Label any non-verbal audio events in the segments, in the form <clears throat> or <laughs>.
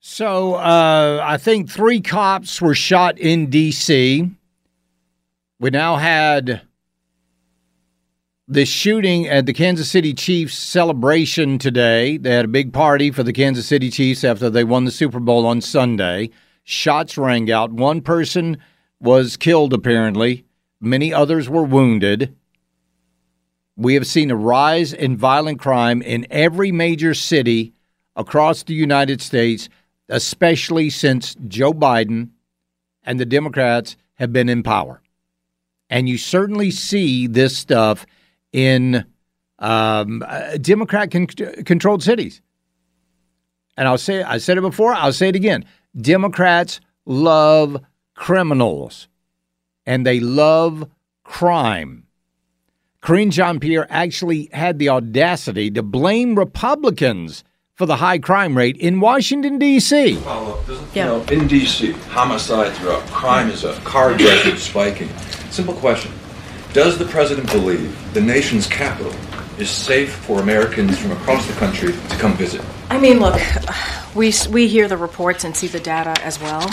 So uh, I think three cops were shot in D.C. We now had the shooting at the Kansas City Chiefs celebration today. They had a big party for the Kansas City Chiefs after they won the Super Bowl on Sunday. Shots rang out. One person was killed, apparently, many others were wounded. We have seen a rise in violent crime in every major city across the United States, especially since Joe Biden and the Democrats have been in power. And you certainly see this stuff in um, uh, Democrat con- controlled cities. And I'll say I said it before, I'll say it again. Democrats love criminals and they love crime. Karine Jean Pierre actually had the audacity to blame Republicans for the high crime rate in Washington, D.C. Follow up. You know, in D.C., homicides are up, crime is up, carjacking spiking. Simple question Does the president believe the nation's capital is safe for Americans from across the country to come visit? I mean, look, we, we hear the reports and see the data as well.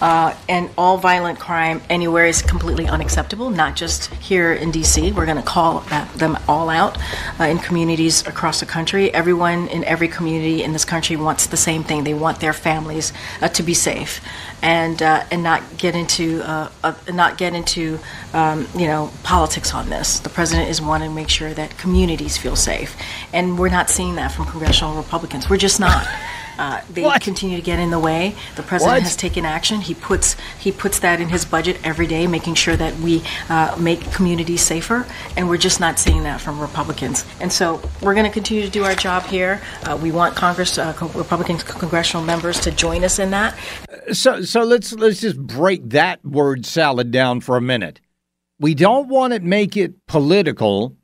Uh, and all violent crime anywhere is completely unacceptable, not just here in DC. We're going to call that, them all out uh, in communities across the country. Everyone in every community in this country wants the same thing. They want their families uh, to be safe and uh, and not get into uh, not get into um, you know politics on this. The president is wanting to make sure that communities feel safe, and we're not seeing that from congressional Republicans. We're just not. <laughs> Uh, they What? continue to get in the way. The president What? has taken action. He puts he puts that in his budget every day, making sure that we uh, make communities safer. And we're just not seeing that from Republicans. And so we're going to continue to do our job here. Uh, we want Congress, uh, co- Republican congressional members, to join us in that. So so let's let's just break that word salad down for a minute. We don't want to make it political,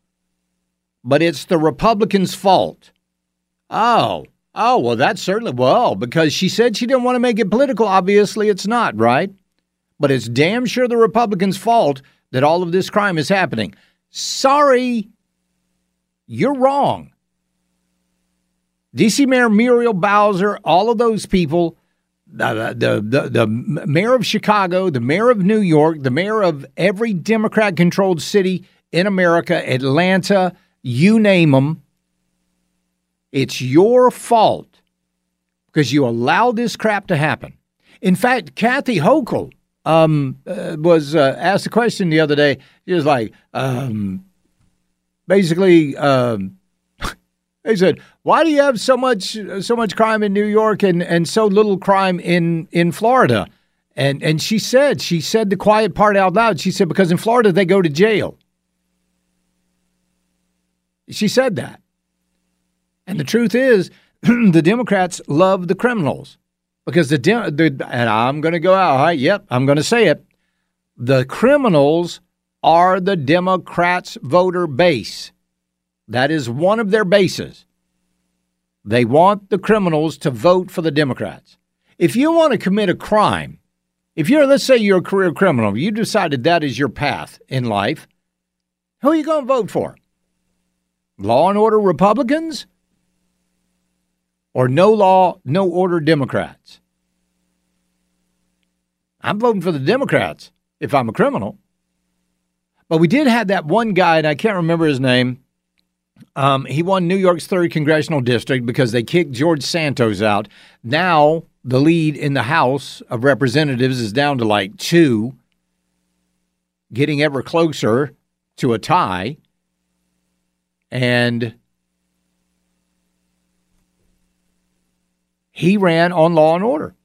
but it's the Republicans' fault. Oh, oh, well, that's certainly well because she said she didn't want to make it political. Obviously, it's not right, but it's damn sure the Republicans' fault that all of this crime is happening. Sorry, you're wrong. DC Mayor Muriel Bowser, all of those people the, the, the, the mayor of Chicago, the mayor of New York, the mayor of every Democrat controlled city in America, Atlanta, you name them. It's your fault because you allowed this crap to happen. In fact, Kathy Hochul um, uh, was uh, asked a question the other day. She was like, um, basically, um, <laughs> they said, "Why do you have so much so much crime in New York and, and so little crime in in Florida?" And and she said she said the quiet part out loud. She said because in Florida they go to jail. She said that. And the truth is, <clears throat> the Democrats love the criminals because the, the and I'm going to go out. Right, yep, I'm going to say it. The criminals are the Democrats' voter base. That is one of their bases. They want the criminals to vote for the Democrats. If you want to commit a crime, if you're, let's say you're a career criminal, you decided that is your path in life, who are you going to vote for? Law and order Republicans or no law, no order Democrats? I'm voting for the Democrats if I'm a criminal. But we did have that one guy, and I can't remember his name. Um, he won New York's third congressional district because they kicked George Santos out. Now the lead in the House of Representatives is down to like two, getting ever closer to a tie. And he ran on law and order.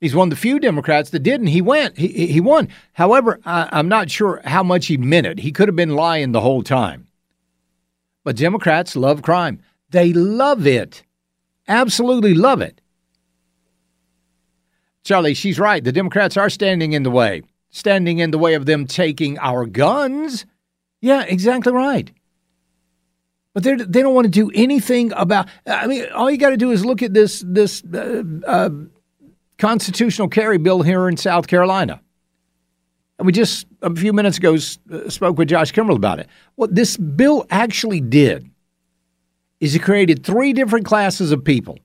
He's one of the few Democrats that didn't. He went. He, he won. However, I, I'm not sure how much he meant it. He could have been lying the whole time. But Democrats love crime. They love it. Absolutely love it. Charlie, she's right. The Democrats are standing in the way, standing in the way of them taking our guns. Yeah, exactly right. But they they don't want to do anything about. I mean, all you got to do is look at this this uh, uh, constitutional carry bill here in South Carolina. And we just a few minutes ago uh, spoke with Josh Kimbrell about it. What this bill actually did is it created three different classes of people.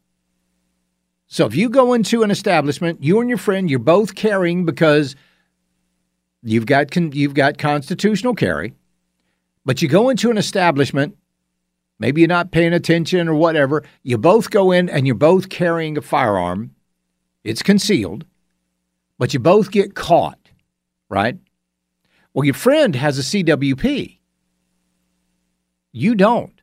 So if you go into an establishment, you and your friend, you're both carrying because you've got you've got constitutional carry, but you go into an establishment, maybe you're not paying attention or whatever, you both go in and you're both carrying a firearm. It's concealed, but you both get caught, right? Well, your friend has a CWP. You don't.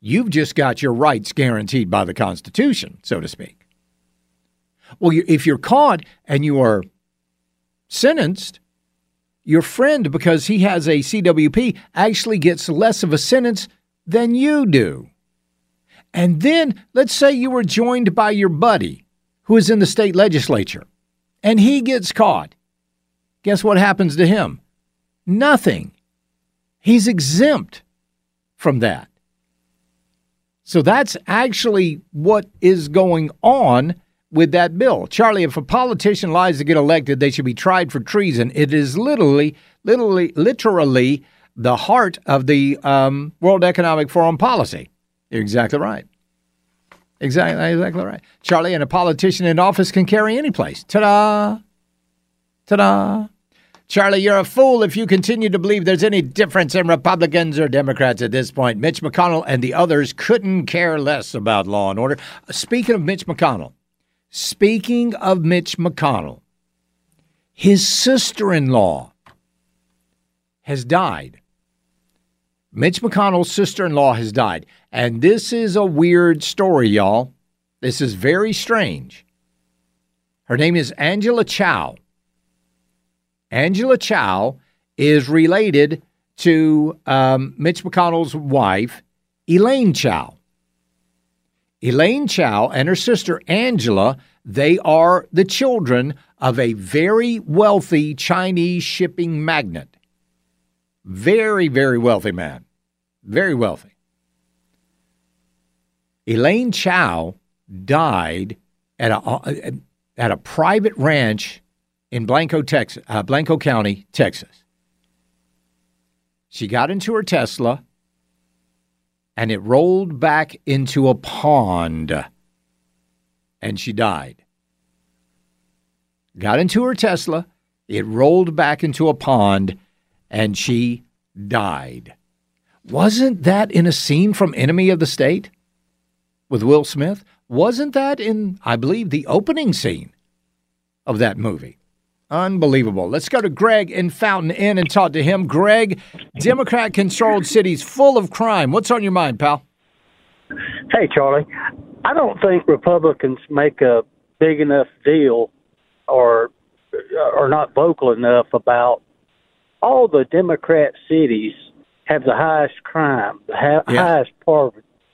You've just got your rights guaranteed by the Constitution, so to speak. Well, if you're caught and you are sentenced, your friend, because he has a CWP, actually gets less of a sentence than you do. And then let's say you were joined by your buddy who is in the state legislature and he gets caught. Guess what happens to him? Nothing. He's exempt from that. So that's actually what is going on with that bill. Charlie, if a politician lies to get elected, they should be tried for treason. It is literally, literally, literally the heart of the um, World Economic Forum policy. You're exactly right. Exactly, exactly right. Charlie, and a politician in office can carry any place. Ta da! Ta da! Charlie, you're a fool if you continue to believe there's any difference in Republicans or Democrats at this point. Mitch McConnell and the others couldn't care less about law and order. Speaking of Mitch McConnell, speaking of Mitch McConnell, his sister in law has died. Mitch McConnell's sister in law has died. And this is a weird story, y'all. This is very strange. Her name is Angela Chao. Angela Chao is related to um, Mitch McConnell's wife, Elaine Chao. Elaine Chao and her sister Angela, they are the children of a very wealthy Chinese shipping magnate. Very, very wealthy man. Very wealthy. Elaine Chao died at a, at a private ranch in Blanco, Texas, uh, Blanco County, Texas. She got into her Tesla and it rolled back into a pond and she died. Got into her Tesla, it rolled back into a pond and she died. Wasn't that in a scene from Enemy of the State with Will Smith? Wasn't that in, I believe, the opening scene of that movie? Unbelievable. Let's go to Greg in Fountain Inn and talk to him. Greg, Democrat controlled cities full of crime. What's on your mind, pal? Hey, Charlie. I don't think Republicans make a big enough deal or are not vocal enough about all the Democrat cities have the highest crime, the ha- yeah. highest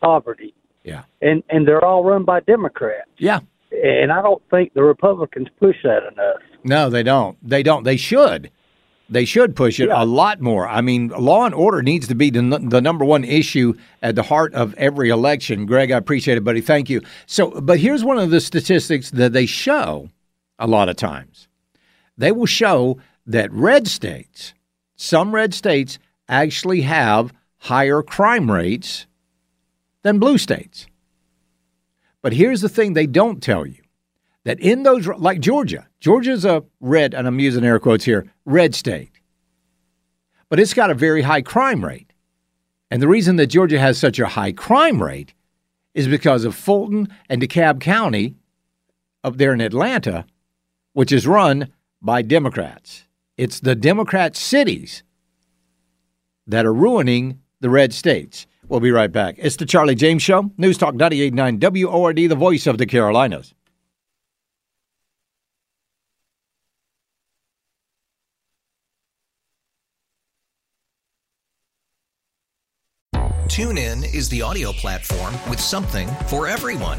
poverty. Yeah. And and they're all run by Democrats. Yeah. And I don't think the Republicans push that enough. No, they don't. They don't. They should. They should push it yeah. a lot more. I mean, law and order needs to be the, the number one issue at the heart of every election. Greg, I appreciate it, buddy. Thank you. So, but here's one of the statistics that they show a lot of times. They will show that red states, some red states, actually have higher crime rates than blue states. But here's the thing they don't tell you that in those, like Georgia, Georgia's a red, and I'm using air quotes here, red state, but it's got a very high crime rate. And the reason that Georgia has such a high crime rate is because of Fulton and DeKalb County up there in Atlanta, which is run by Democrats. It's the Democrat cities that are ruining the red states. We'll be right back. It's the Charlie James Show, News Talk 98.9 WORD, the voice of the Carolinas. TuneIn is the audio platform with something for everyone.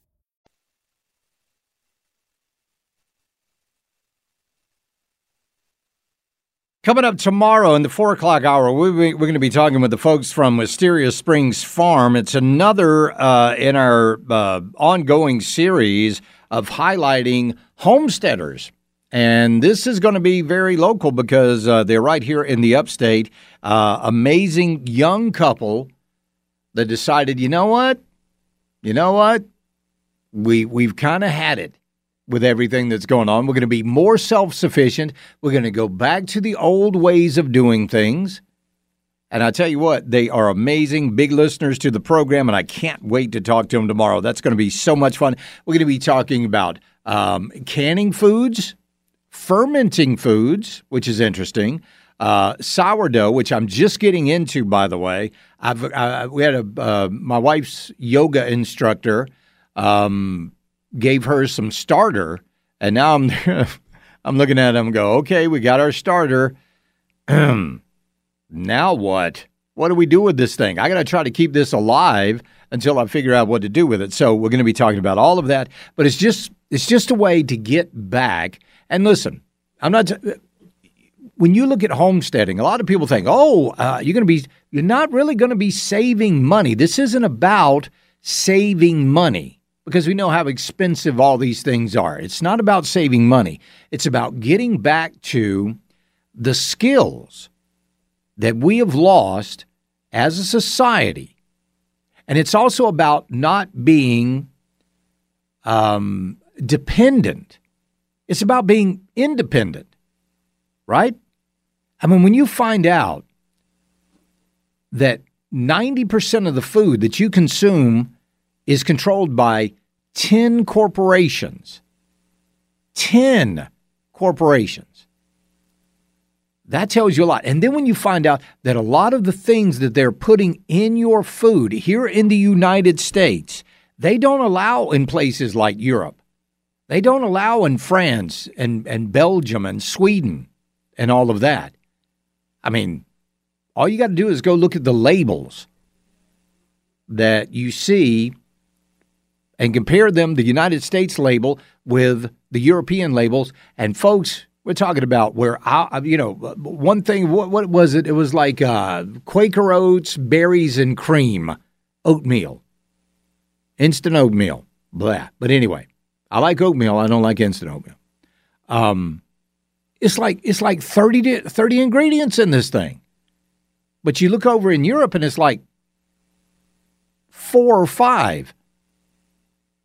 Coming up tomorrow in the four o'clock hour, we, we're going to be talking with the folks from Wisteria Springs Farm. It's another uh, in our uh, ongoing series of highlighting homesteaders. And this is going to be very local because uh, they're right here in the upstate. Uh, amazing young couple that decided, you know what? You know what? We, we've kind of had it with everything that's going on. We're going to be more self sufficient. We're going to go back to the old ways of doing things. And I tell you what, they are amazing, big listeners to the program, and I can't wait to talk to them tomorrow. That's going to be so much fun. We're going to be talking about um, canning foods, fermenting foods, which is interesting. Uh, sourdough, which I'm just getting into, by the way. I've I, we had a uh, my wife's yoga instructor um, gave her some starter, and now I'm <laughs> I'm looking at him go, okay, we got our starter. <clears throat> now what? What do we do with this thing? I got to try to keep this alive until I figure out what to do with it. So we're going to be talking about all of that, but it's just it's just a way to get back. And listen, I'm not. T- when you look at homesteading, a lot of people think, "Oh, uh, you're going to be you're not really going to be saving money. This isn't about saving money." Because we know how expensive all these things are. It's not about saving money, it's about getting back to the skills that we have lost as a society. And it's also about not being um, dependent. It's about being independent, right? I mean, when you find out that 90% of the food that you consume is controlled by 10 corporations. 10 corporations. That tells you a lot. And then when you find out that a lot of the things that they're putting in your food here in the United States, they don't allow in places like Europe. They don't allow in France and, and Belgium and Sweden and all of that. I mean, all you got to do is go look at the labels that you see and compare them, the United States label with the European labels. And folks, we're talking about where, I, you know, one thing, what, what was it? It was like uh, Quaker oats, berries, and cream, oatmeal, instant oatmeal. Blah. But anyway, I like oatmeal. I don't like instant oatmeal. Um, it's like it's like 30, to, 30 ingredients in this thing. But you look over in Europe and it's like four or five.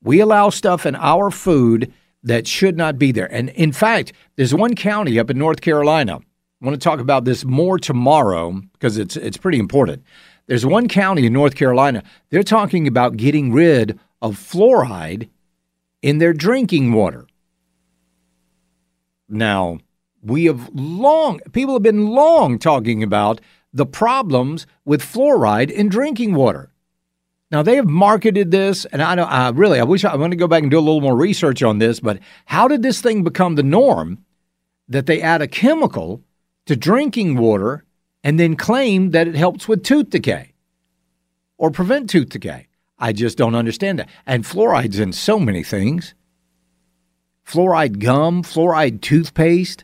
We allow stuff in our food that should not be there. And in fact, there's one county up in North Carolina. I want to talk about this more tomorrow because it's it's pretty important. There's one county in North Carolina. They're talking about getting rid of fluoride in their drinking water. Now, we have long people have been long talking about the problems with fluoride in drinking water. Now they have marketed this, and I don't. I really, I wish I, I want to go back and do a little more research on this. But how did this thing become the norm that they add a chemical to drinking water and then claim that it helps with tooth decay or prevent tooth decay? I just don't understand that. And fluoride's in so many things: fluoride gum, fluoride toothpaste,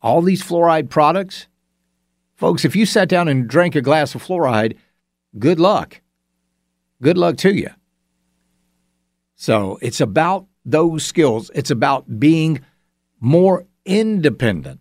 all these fluoride products. Folks, if you sat down and drank a glass of fluoride, good luck good luck to you. So it's about those skills. It's about being more independent.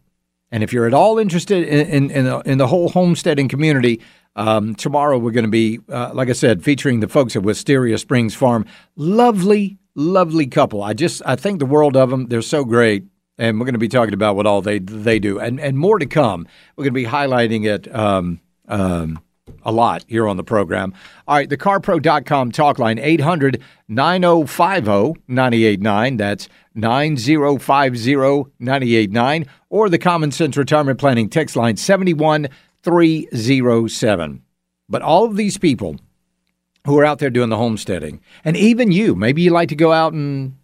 And if you're at all interested in, in, in, the, in the whole homesteading community, um, tomorrow we're going to be, uh, like I said, featuring the folks at Wisteria Springs Farm. Lovely, lovely couple. I just I think the world of them. They're so great, and we're going to be talking about what all they they do, and and more to come. We're going to be highlighting it. Um, um, a lot here on the program. All right, the carpro.com talk line 800 9050 989. That's 9050 989. Or the Common Sense Retirement Planning text line 71307. But all of these people who are out there doing the homesteading, and even you, maybe you like to go out and,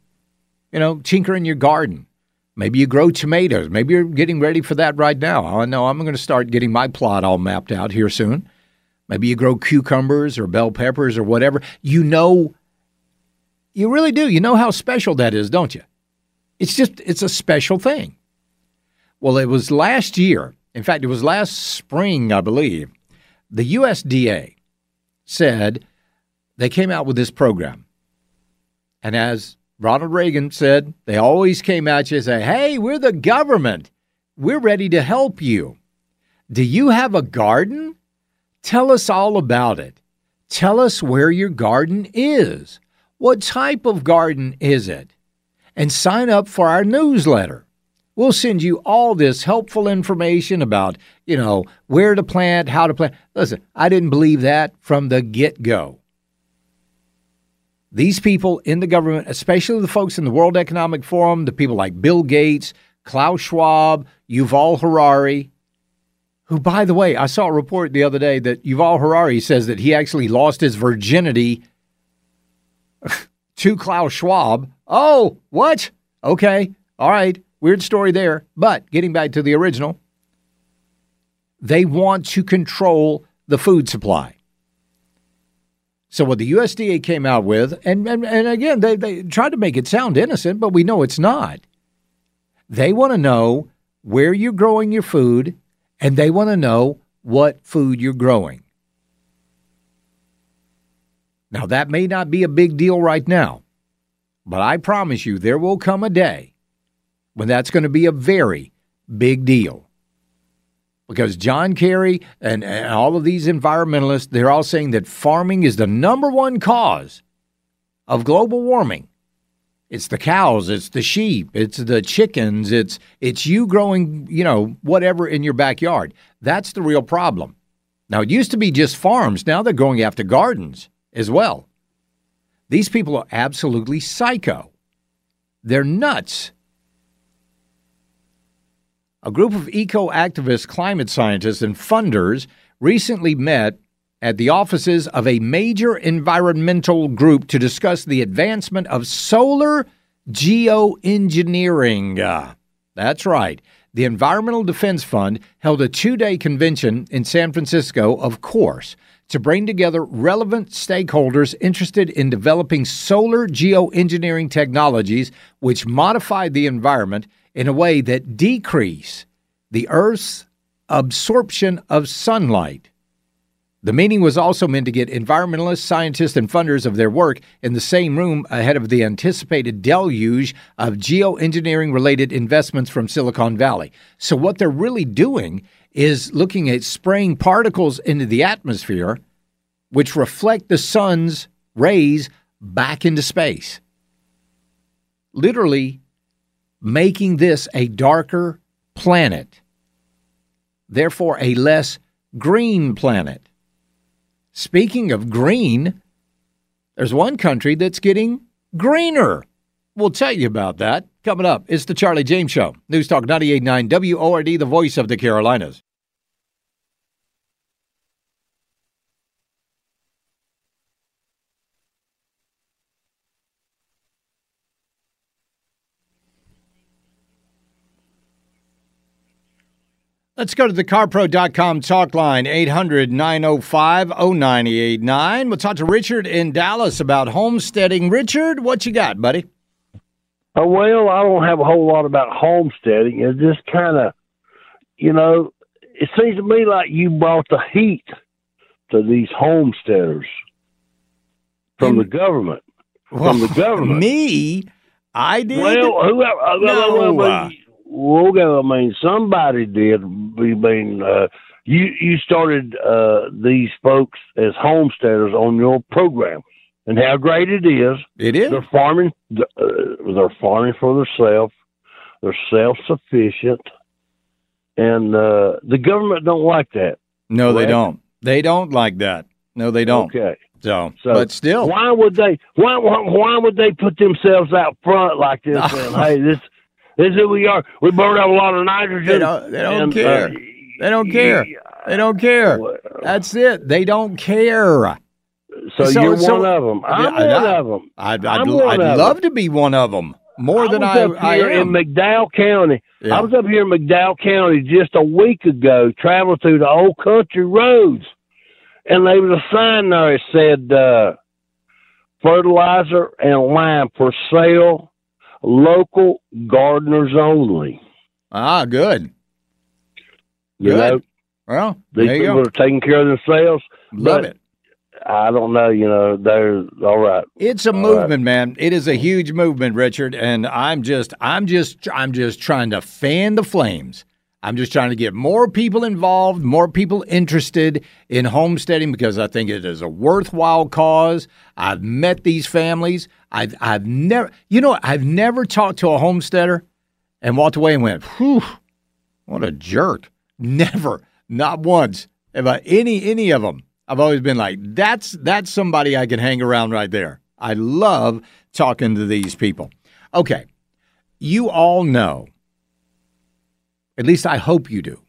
you know, tinker in your garden. Maybe you grow tomatoes. Maybe you're getting ready for that right now. I know I'm going to start getting my plot all mapped out here soon. Maybe you grow cucumbers or bell peppers or whatever. You know, you really do. You know how special that is, don't you? It's just, it's a special thing. Well, it was last year. In fact, it was last spring, I believe. The USDA said they came out with this program. And as Ronald Reagan said, they always came at you and say, hey, we're the government. We're ready to help you. Do you have a garden? Tell us all about it. Tell us where your garden is. What type of garden is it? And sign up for our newsletter. We'll send you all this helpful information about, you know, where to plant, how to plant. Listen, I didn't believe that from the get go. These people in the government, especially the folks in the World Economic Forum, the people like Bill Gates, Klaus Schwab, Yuval Harari, who, by the way, I saw a report the other day that Yuval Harari says that he actually lost his virginity <laughs> to Klaus Schwab. Oh, what? Okay. All right. Weird story there. But getting back to the original, they want to control the food supply. So what the USDA came out with, and, and, and again, they, they tried to make it sound innocent, but we know it's not. They want to know where you're growing your food and they want to know what food you're growing. Now, that may not be a big deal right now, but I promise you there will come a day when that's going to be a very big deal. Because John Kerry and, and all of these environmentalists, they're all saying that farming is the number one cause of global warming. It's the cows, it's the sheep, it's the chickens, it's it's you growing, you know, whatever in your backyard. That's the real problem. Now it used to be just farms, now they're going after gardens as well. These people are absolutely psycho. They're nuts. A group of eco activists, climate scientists, and funders recently met at the offices of a major environmental group to discuss the advancement of solar geoengineering. That's right. The Environmental Defense Fund held a two day convention in San Francisco, of course, to bring together relevant stakeholders interested in developing solar geoengineering technologies which modify the environment in a way that decrease the Earth's absorption of sunlight. The meeting was also meant to get environmentalists, scientists, and funders of their work in the same room ahead of the anticipated deluge of geoengineering related investments from Silicon Valley. So, what they're really doing is looking at spraying particles into the atmosphere, which reflect the sun's rays back into space. Literally making this a darker planet, therefore, a less green planet. Speaking of green, there's one country that's getting greener. We'll tell you about that coming up. It's the Charlie James Show. News Talk 98.9 WORD, the voice of the Carolinas. Let's go to the carpro.com talk line, 800 905 0989. We'll talk to Richard in Dallas about homesteading. Richard, what you got, buddy? Uh, well, I don't have a whole lot about homesteading. It's just kind of, you know, it seems to me like you brought the heat to these homesteaders from the government. From the <laughs> government. Me? I did. Well, whoever. uh, No. well, okay, I mean, somebody did. I mean, uh, you you started uh, these folks as homesteaders on your program, and how great it is. It is. They're farming. Uh, they're farming for themselves. They're self sufficient, and uh, the government don't like that. No, they don't. They don't like that. No, they don't. Okay. So, So, but still, why would they? Why, why why would they put themselves out front like this? <laughs> hey, this this is who we are. We burn out a lot of nitrogen. They don't, they don't and, care. uh, they don't care. They don't care. That's it. They don't care. So, you're one of them. I'm Yeah, one I- of them. I'd, I'd, one I'd love them. to be one of them more than I, up I here am. in McDowell County. Yeah. I was up here in McDowell County just a week ago, traveling through the old country roads, and there was a sign there that said uh, fertilizer and lime for sale, local gardeners only. ah, good. You Good. know, Well, these people go. are taking care of themselves. Love but it. I don't know. You know, they're all right. It's a All movement, man. It is a huge movement, Richard, and I'm just I'm just I'm just trying to fan the flames. I'm just trying to get more people involved, more people interested in homesteading because I think it is a worthwhile cause. I've met these families. I've I've never you know, I've never talked to a homesteader and walked away and went, "Whew, what a jerk." Never, not once. About any any of them. I've always been like, that's that's somebody I can hang around right there. I love talking to these people. Okay. You all know, at least I hope you do,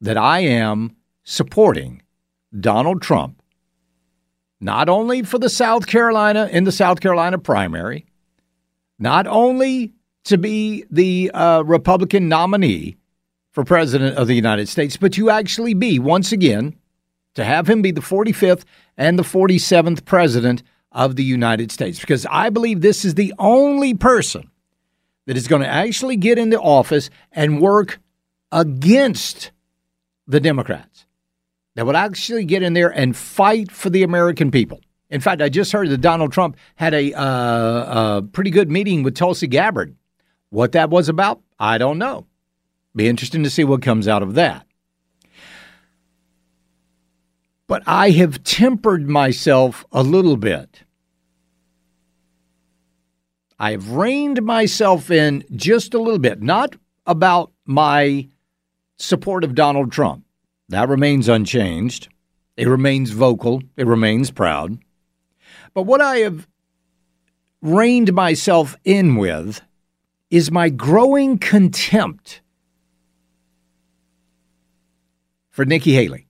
that I am supporting Donald Trump, not only for the South Carolina in the South Carolina primary, not only to be the uh, Republican nominee for president of the United States, but you actually be, once again, to have him be the 45th and the 47th president of the United States. Because I believe this is the only person that is going to actually get into office and work against the Democrats, that would actually get in there and fight for the American people. In fact, I just heard that Donald Trump had a, uh, a pretty good meeting with Tulsi Gabbard. What that was about, I don't know. Be interesting to see what comes out of that. But I have tempered myself a little bit. I have reined myself in just a little bit, not about my support of Donald Trump. That remains unchanged. It remains vocal. It remains proud. But what I have reined myself in with is my growing contempt for Nikki Haley.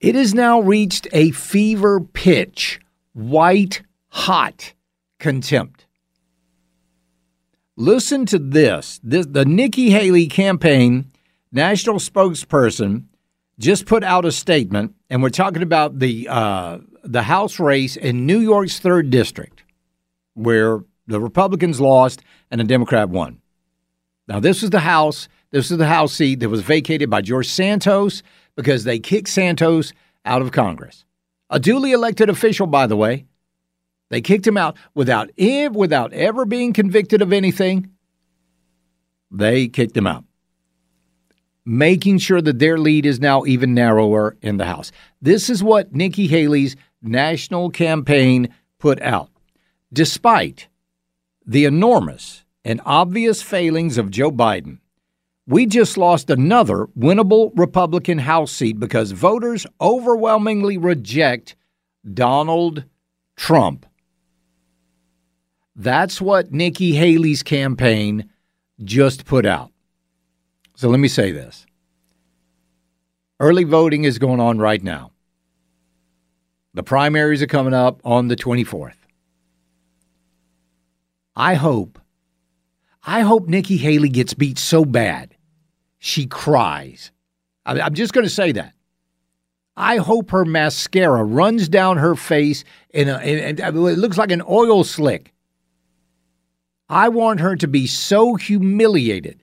It has now reached a fever pitch, white hot contempt. Listen to this. this the Nikki Haley campaign national spokesperson just put out a statement, and we're talking about the uh, the House race in New York's third district, where the Republicans lost and the Democrat won. Now, this is the House. This is the House seat that was vacated by George Santos because they kicked Santos out of Congress. A duly elected official, by the way. They kicked him out without ev- without ever being convicted of anything. They kicked him out, making sure that their lead is now even narrower in the House. This is what Nikki Haley's national campaign put out, despite the enormous and obvious failings of Joe Biden, we just lost another winnable Republican House seat because voters overwhelmingly reject Donald Trump. That's what Nikki Haley's campaign just put out. So let me say this early voting is going on right now. The primaries are coming up on the 24th. I hope, I hope Nikki Haley gets beat so bad she cries. I'm just going to say that. I hope her mascara runs down her face and it looks like an oil slick. I want her to be so humiliated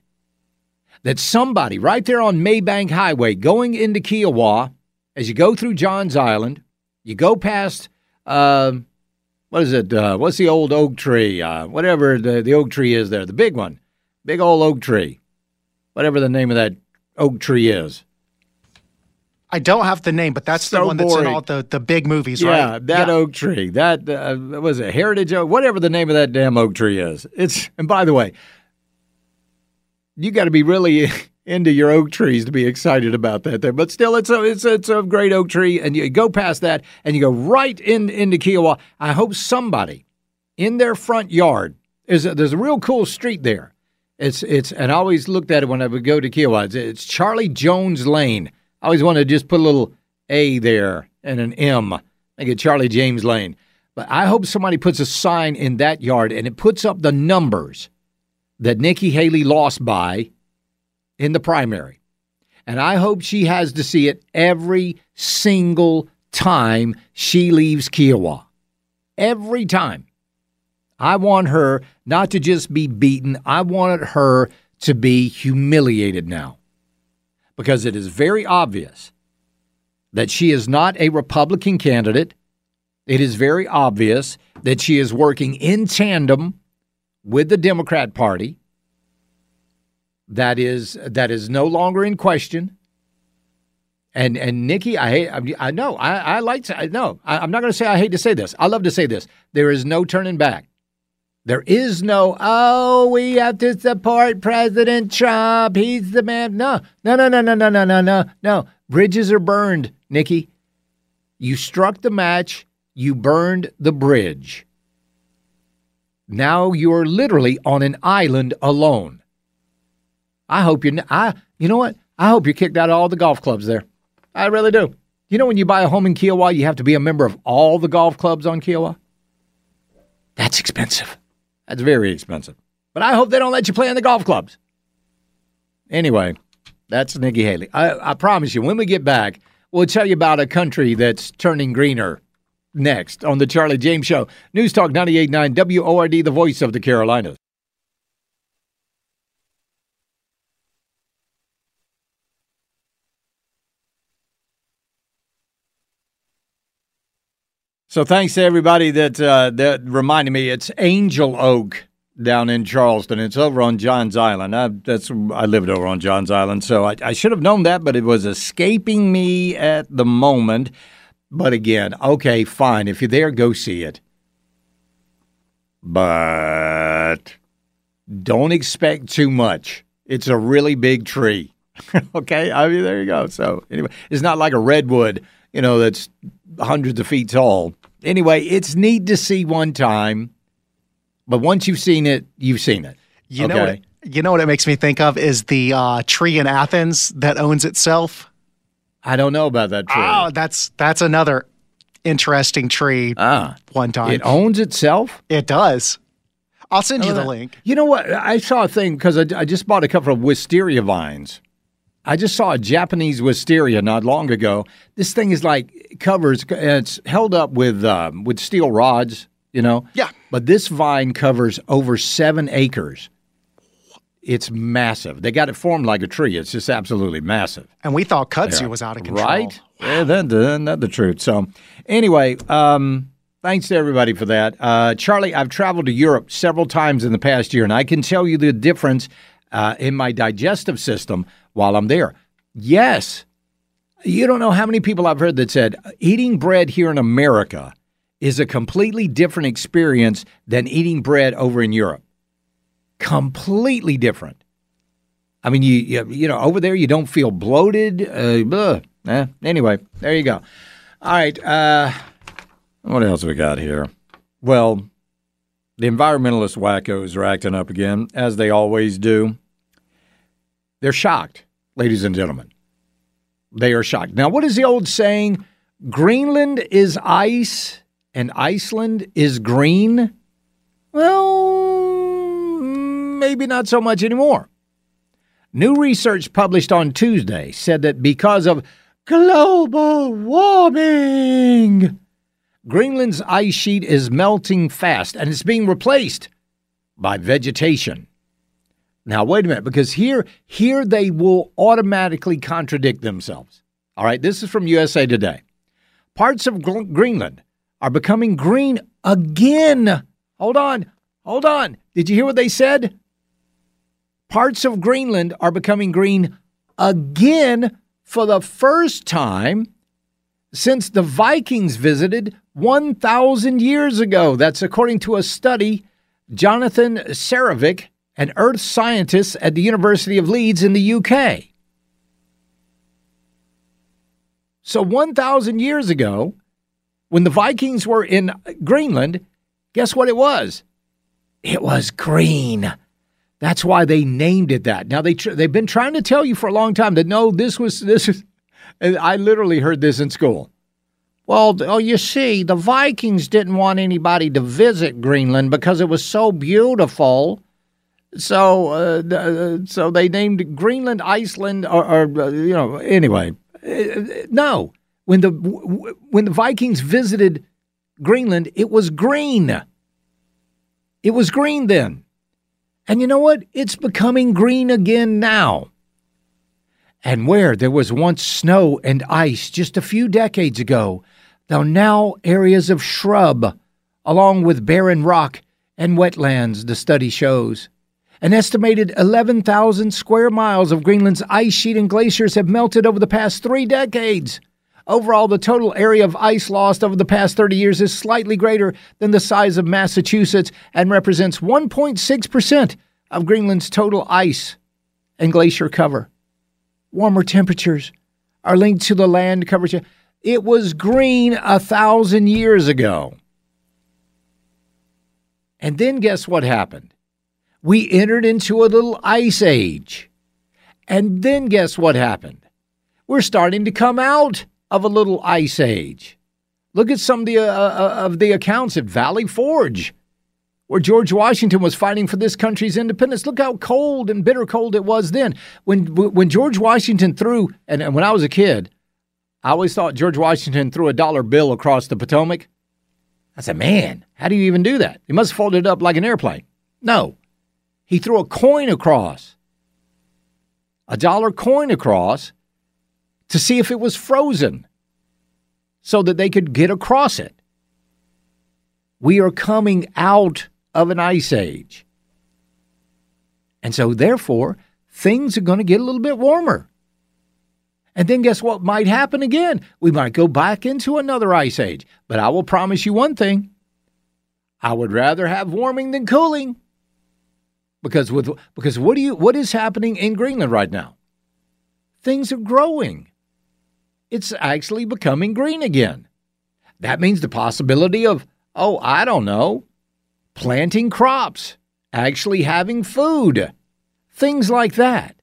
that somebody right there on Maybank Highway going into Kiawah, as you go through Johns Island, you go past, uh, what is it? Uh, what's the old oak tree? Uh, whatever the, the oak tree is there, the big one, big old oak tree, whatever the name of that oak tree is. I don't have the name, but that's So the one that's in all the, the big movies, right? Yeah, right? that oak tree. That uh, was a Heritage oak. Whatever the name of that damn oak tree is. It's. And by the way, you got to be really <laughs> into your oak trees to be excited about that there. But still, it's a it's a, it's a great oak tree, and you go past that, and you go right in into Kiawah. I hope somebody in their front yard is. A, there's a real cool street there. It's it's and I always looked at it when I would go to Kiawah. It's, it's Charlie Jones Lane. I always wanted to just put a little A there and an M, make it Charlie James Lane. But I hope somebody puts a sign in that yard and it puts up the numbers that Nikki Haley lost by in the primary. And I hope she has to see it every single time she leaves Kiawah. Every time. I want her not to just be beaten, I want her to be humiliated now. Because it is very obvious that she is not a Republican candidate. It is very obvious that she is working in tandem with the Democrat Party. That is that is no longer in question. And and Nikki, I hate. I, know. I I like. To, I. I, I'm not going to say I hate to say this. I love to say this. There is no turning back. There is no. Oh, we have to support President Trump. He's the man. No, no, no, no, no, no, no, no, no, no. Bridges are burned, Nikki. You struck the match. You burned the bridge. Now you're literally on an island alone. I hope you. I. You know what? I hope you're kicked out of all the golf clubs there. I really do. You know, when you buy a home in Kiawah, you have to be a member of all the golf clubs on Kiawah. That's expensive. That's very expensive. But I hope they don't let you play in the golf clubs. Anyway, that's Nikki Haley. I, I promise you, when we get back, we'll tell you about a country that's turning greener next on the Charlie James Show. News Talk 98.9 WORD, the voice of the Carolinas. So thanks to everybody that uh, that reminded me. It's Angel Oak down in Charleston. It's over on Johns Island. I, that's I lived over on Johns Island, so I, I should have known that, but it was escaping me at the moment. But again, okay, fine. If you're there, go see it. But don't expect too much. It's a really big tree. <laughs> okay, I mean there you go. So anyway, it's not like a redwood, you know, that's hundreds of feet tall. Anyway, it's neat to see one time, but once you've seen it, you've seen it. You know what? It, you know what it makes me think of is the uh, tree in Athens that owns itself. I don't know about that tree. Oh, that's that's another interesting tree. Ah, one time it owns itself. It does. I'll send you Oh, the that- link. You know what? I saw a thing because I, I just bought a couple of wisteria vines. I just saw a Japanese wisteria not long ago. This thing is like covers. It's held up with um, with steel rods. You know. Yeah. But this vine covers over seven acres. It's massive. They got it formed like a tree. It's just absolutely massive. And we thought kudzu Yeah. was out of control. Right? Yeah, that, that, that's the truth. So, anyway, um, thanks to everybody for that. Uh, Charlie, I've traveled to Europe several times in the past year, and I can tell you the difference uh, in my digestive system while I'm there. Yes, you don't know how many people I've heard that said eating bread here in America is a completely different experience than eating bread over in Europe. completely different. I mean, you you, you know over there you don't feel bloated. Uh, eh, anyway, there you go. All right. Uh, what else we got here? Well, the environmentalist wackos are acting up again, as they always do. They're shocked, ladies and gentlemen. They are shocked. Now, what is the old saying? Greenland is ice and Iceland is green? Well, maybe not so much anymore. New research published on Tuesday said that because of global warming, Greenland's ice sheet is melting fast and it's being replaced by vegetation. Now, wait a minute, because here, here they will automatically contradict themselves. All right, this is from USA Today. Parts of Greenland are becoming green again. Hold on, hold on. Did you hear what they said? Parts of Greenland are becoming green again for the first time since the Vikings visited 1,000 years ago. That's according to a study. Jonathan Sarovic, an earth scientist at the University of Leeds in the UK. So 1,000 years ago, when the Vikings were in Greenland, guess what it was? It was green. That's why they named it that. Now they tr- they've been trying to tell you for a long time that no, this was this is. I literally heard this in school. Well, oh, you see, the Vikings didn't want anybody to visit Greenland because it was so beautiful. So, uh, uh, so they named Greenland, Iceland, or, or uh, you know, anyway. Uh, no, when the when the Vikings visited Greenland, it was green. It was green then. And you know what? It's becoming green again now. And where there was once snow and ice just a few decades ago, are now areas of shrub, along with barren rock and wetlands, the study shows. An estimated 11,000 square miles of Greenland's ice sheet and glaciers have melted over the past three decades. Overall, the total area of ice lost over the past 30 years is slightly greater than the size of Massachusetts and represents 1.6% of Greenland's total ice and glacier cover. Warmer temperatures are linked to the land coverage. It was green a thousand years ago. And then guess what happened? We entered into a little ice age. And then guess what happened? We're starting to come out of a little ice age. Look at some of the, uh, uh of the accounts at Valley Forge, where George Washington was fighting for this country's independence. Look how cold and bitter cold it was then. When, when George Washington threw, and, and when I was a kid, I always thought George Washington threw a dollar bill across the Potomac. I said, man, how do you even do that? He must have folded it up like an airplane. No, he threw a coin across, a dollar coin across to see if it was frozen so that they could get across it. We are coming out of an ice age. And so, therefore, things are going to get a little bit warmer. And then guess what might happen again? We might go back into another ice age. But I will promise you one thing I would rather have warming than cooling. Because with because what do you what is happening in Greenland right now? Things are growing. It's actually becoming green again. That means the possibility of, oh, I don't know, planting crops, actually having food, things like that.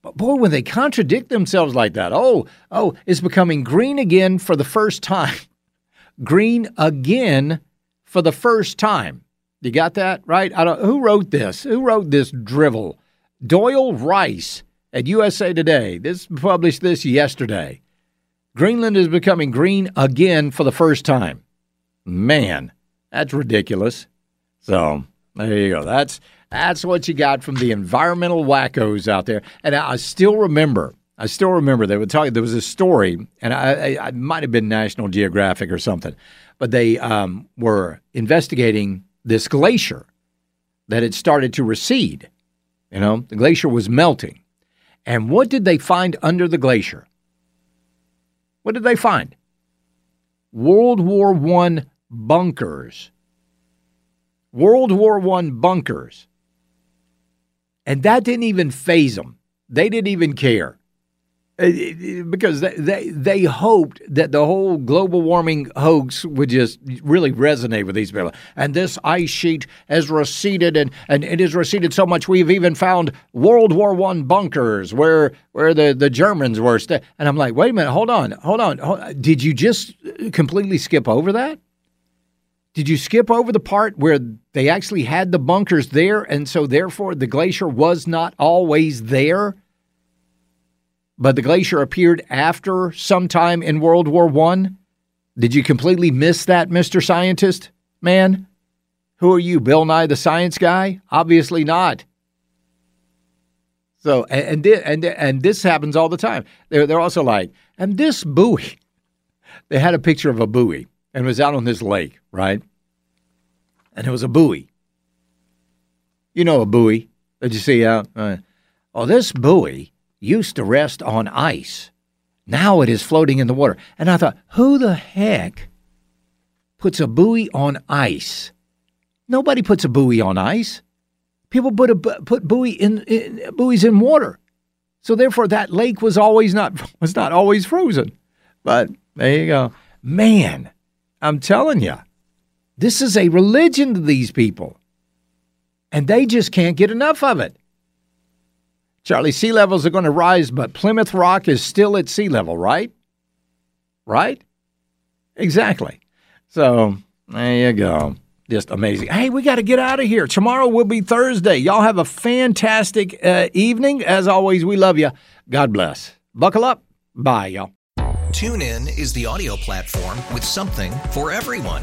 But boy, when they contradict themselves like that, oh, oh, it's becoming green again for the first time. <laughs> green again for the first time. You got that right? I don't, who wrote this? Who wrote this drivel? Doyle Rice at USA Today. This published this yesterday. Greenland is becoming green again for the first time. Man, that's ridiculous. So there you go. That's that's what you got from the environmental wackos out there. And I still remember, I still remember they were talking. There was a story, and I, I, I might have been National Geographic or something, but they um, were investigating this glacier that had started to recede. You know, the glacier was melting. And what did they find under the glacier? What did they find? World War I bunkers. World War I bunkers. And that didn't even phase them. They didn't even care. Uh, because they, they they hoped that the whole global warming hoax would just really resonate with these people. And this ice sheet has receded, and, and it has receded so much we've even found World War One bunkers where where the, the Germans were. St- and I'm like, wait a minute, hold on, hold on, hold on. Did you just completely skip over that? Did you skip over the part where they actually had the bunkers there, and so therefore the glacier was not always there? But the glacier appeared after sometime in World War One. Did you completely miss that, Mr. Scientist man? Who are you, Bill Nye the Science Guy? Obviously not. So and and and this happens all the time. They're they're also like, and this buoy. <laughs> They had a picture of a buoy and it was out on this lake, right? And it was a buoy. You know a buoy that you see out. Uh, oh, this buoy used to rest on ice. Now it is floating in the water. And I thought, who the heck puts a buoy on ice? Nobody puts a buoy on ice. People put a put buoy in, in buoys in water. So therefore, that lake was always not <laughs> was not always frozen. But there you go, man. I'm telling you, this is a religion to these people, and they just can't get enough of it. Charlie, sea levels are going to rise, but Plymouth Rock is still at sea level, right? Right? Exactly. So there you go. Just amazing. Hey, we got to get out of here. Tomorrow will be Thursday. Y'all have a fantastic uh, evening. As always, we love you. God bless. Buckle up. Bye, y'all. TuneIn is the audio platform with something for everyone.